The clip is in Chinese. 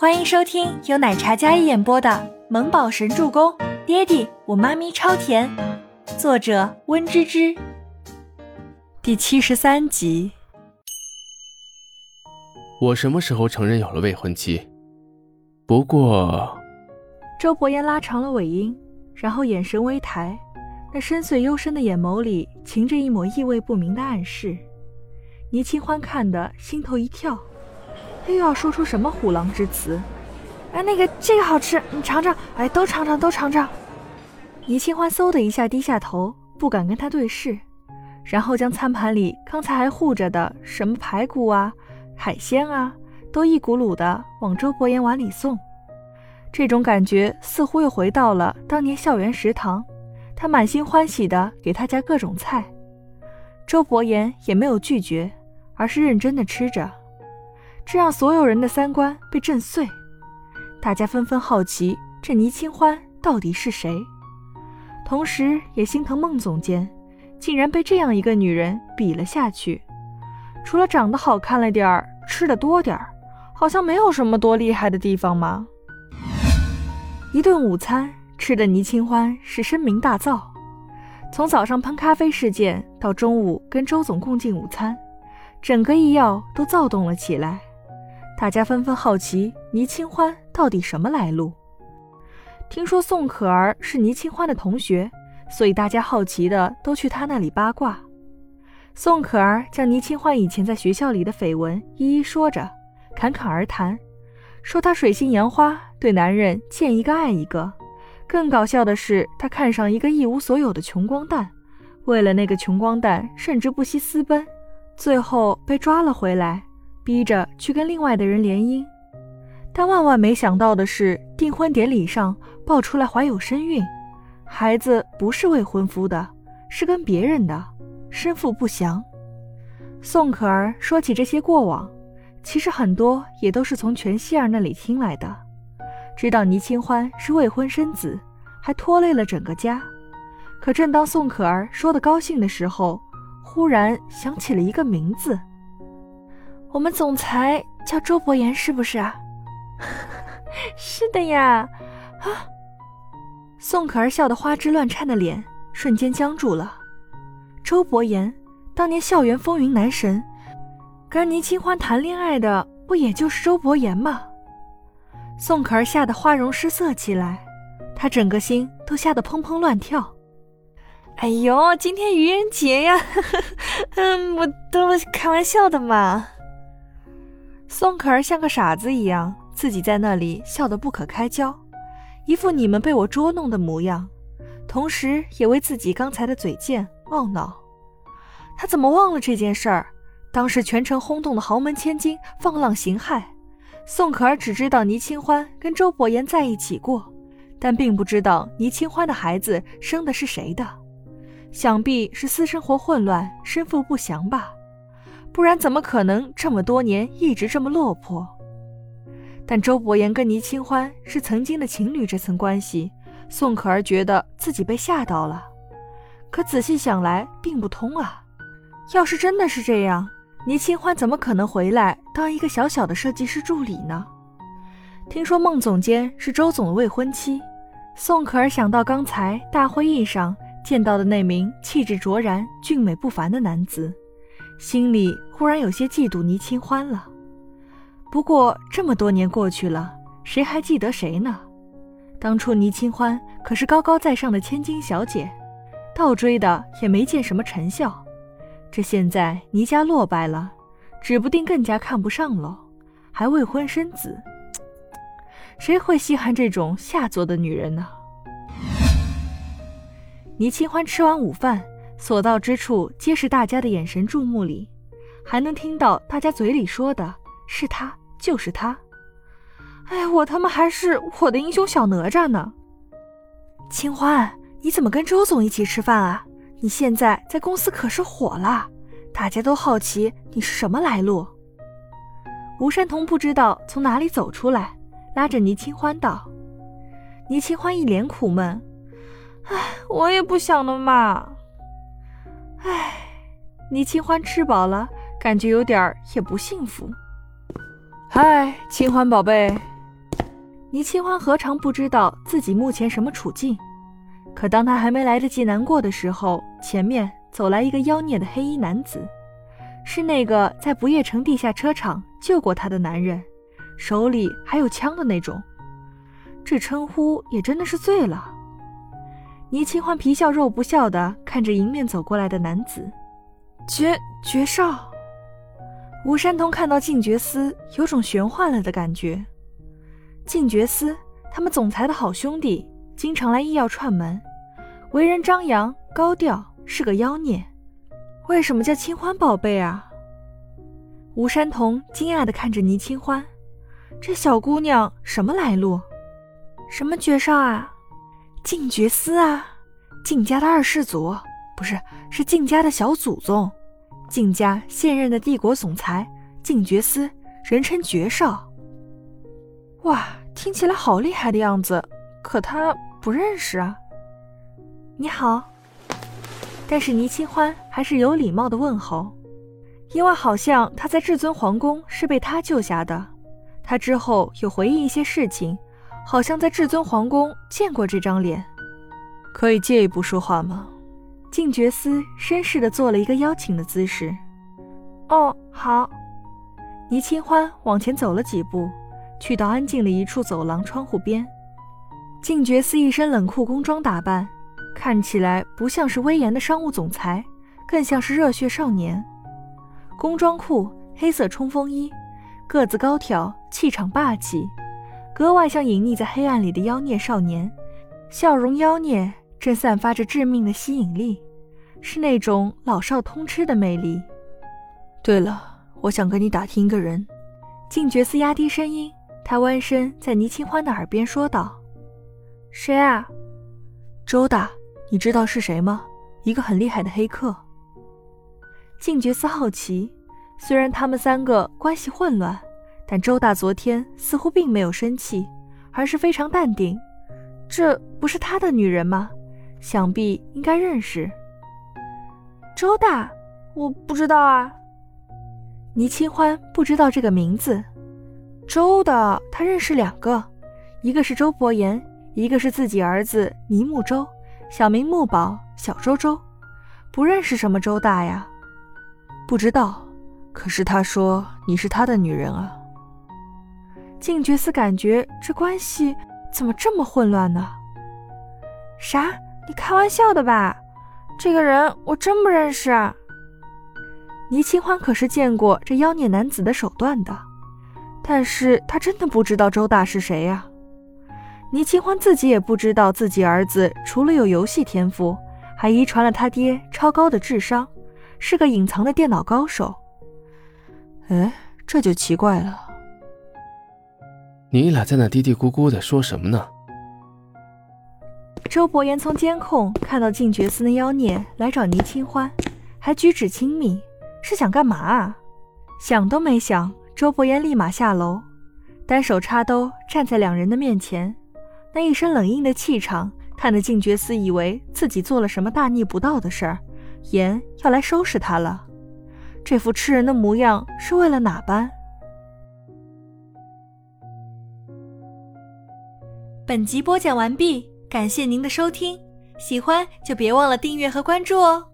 欢迎收听由奶茶嘉一演播的《萌宝神助攻》，爹地我妈咪超甜，作者温芝芝。第七十三集。我什么时候承认有了未婚妻？不过，周伯言拉长了尾音，然后眼神微抬，那深邃幽深的眼眸里噙着一抹意味不明的暗示。倪清欢看得心头一跳。又要说出什么虎狼之词？哎，那个这个好吃，你尝尝。哎，都尝尝，都尝尝。倪清欢嗖的一下低下头，不敢跟他对视，然后将餐盘里刚才还护着的什么排骨啊、海鲜啊，都一股噜的往周伯言碗里送。这种感觉似乎又回到了当年校园食堂，他满心欢喜的给他夹各种菜，周伯言也没有拒绝，而是认真的吃着。这让所有人的三观被震碎，大家纷纷好奇这倪清欢到底是谁，同时也心疼孟总监，竟然被这样一个女人比了下去。除了长得好看了点儿，吃的多点儿，好像没有什么多厉害的地方吗？一顿午餐吃的倪清欢是声名大噪，从早上喷咖啡事件到中午跟周总共进午餐，整个医药都躁动了起来。大家纷纷好奇倪清欢到底什么来路。听说宋可儿是倪清欢的同学，所以大家好奇的都去他那里八卦。宋可儿将倪清欢以前在学校里的绯闻一一说着，侃侃而谈，说她水性杨花，对男人见一个爱一个。更搞笑的是，她看上一个一无所有的穷光蛋，为了那个穷光蛋，甚至不惜私奔，最后被抓了回来。逼着去跟另外的人联姻，但万万没想到的是，订婚典礼上爆出来怀有身孕，孩子不是未婚夫的，是跟别人的，身负不详。宋可儿说起这些过往，其实很多也都是从全希儿那里听来的，知道倪清欢是未婚生子，还拖累了整个家。可正当宋可儿说的高兴的时候，忽然想起了一个名字。我们总裁叫周伯言，是不是啊？是的呀。啊！宋可儿笑得花枝乱颤的脸瞬间僵住了。周伯言，当年校园风云男神，跟倪清欢谈恋爱的不也就是周伯言吗？宋可儿吓得花容失色起来，她整个心都吓得砰砰乱跳。哎呦，今天愚人节呀！嗯，我都开玩笑的嘛。宋可儿像个傻子一样，自己在那里笑得不可开交，一副你们被我捉弄的模样，同时也为自己刚才的嘴贱懊恼。他怎么忘了这件事儿？当时全城轰动的豪门千金放浪形骸，宋可儿只知道倪清欢跟周伯言在一起过，但并不知道倪清欢的孩子生的是谁的，想必是私生活混乱，身负不详吧。不然怎么可能这么多年一直这么落魄？但周伯言跟倪清欢是曾经的情侣，这层关系，宋可儿觉得自己被吓到了。可仔细想来，并不通啊！要是真的是这样，倪清欢怎么可能回来当一个小小的设计师助理呢？听说孟总监是周总的未婚妻，宋可儿想到刚才大会议上见到的那名气质卓然、俊美不凡的男子。心里忽然有些嫉妒倪清欢了，不过这么多年过去了，谁还记得谁呢？当初倪清欢可是高高在上的千金小姐，倒追的也没见什么成效。这现在倪家落败了，指不定更加看不上喽，还未婚生子，谁会稀罕这种下作的女人呢？倪清欢吃完午饭。所到之处皆是大家的眼神注目里，还能听到大家嘴里说的是他就是他。哎，我他妈还是我的英雄小哪吒呢！清欢，你怎么跟周总一起吃饭啊？你现在在公司可是火了，大家都好奇你是什么来路。吴山童不知道从哪里走出来，拉着倪清欢道：“倪清欢一脸苦闷，哎，我也不想的嘛。”唉，倪清欢吃饱了，感觉有点儿也不幸福。嗨，清欢宝贝，倪清欢何尝不知道自己目前什么处境？可当他还没来得及难过的时候，前面走来一个妖孽的黑衣男子，是那个在不夜城地下车场救过他的男人，手里还有枪的那种。这称呼也真的是醉了。倪清欢皮笑肉不笑的看着迎面走过来的男子，绝绝少。吴山童看到静觉司，有种玄幻了的感觉。静觉司，他们总裁的好兄弟，经常来医药串门，为人张扬高调，是个妖孽。为什么叫清欢宝贝啊？吴山童惊讶地看着倪清欢，这小姑娘什么来路？什么绝少啊？静觉司啊，静家的二世祖，不是，是静家的小祖宗，静家现任的帝国总裁静觉司，人称绝少。哇，听起来好厉害的样子，可他不认识啊。你好，但是倪清欢还是有礼貌的问候，因为好像他在至尊皇宫是被他救下的，他之后有回忆一些事情。好像在至尊皇宫见过这张脸，可以借一步说话吗？静觉司绅士的做了一个邀请的姿势。哦，好。倪清欢往前走了几步，去到安静的一处走廊窗户边。静觉司一身冷酷工装打扮，看起来不像是威严的商务总裁，更像是热血少年。工装裤，黑色冲锋衣，个子高挑，气场霸气。格外像隐匿在黑暗里的妖孽少年，笑容妖孽，正散发着致命的吸引力，是那种老少通吃的魅力。对了，我想跟你打听一个人。静觉寺压低声音，他弯身在倪清欢的耳边说道：“谁啊？周大，你知道是谁吗？一个很厉害的黑客。”静觉寺好奇，虽然他们三个关系混乱。但周大昨天似乎并没有生气，而是非常淡定。这不是他的女人吗？想必应该认识。周大，我不知道啊。倪清欢不知道这个名字。周的他认识两个，一个是周伯言，一个是自己儿子倪木周，小名木宝，小周周。不认识什么周大呀？不知道。可是他说你是他的女人啊。静觉寺感觉这关系怎么这么混乱呢？啥？你开玩笑的吧？这个人我真不认识。倪清欢可是见过这妖孽男子的手段的，但是他真的不知道周大是谁呀？倪清欢自己也不知道自己儿子除了有游戏天赋，还遗传了他爹超高的智商，是个隐藏的电脑高手。哎，这就奇怪了。你俩在那嘀嘀咕咕的说什么呢？周伯言从监控看到静觉寺那妖孽来找倪清欢，还举止亲密，是想干嘛啊？想都没想，周伯言立马下楼，单手插兜站在两人的面前，那一身冷硬的气场，看得静觉寺以为自己做了什么大逆不道的事儿，言要来收拾他了。这副吃人的模样是为了哪般？本集播讲完毕，感谢您的收听，喜欢就别忘了订阅和关注哦。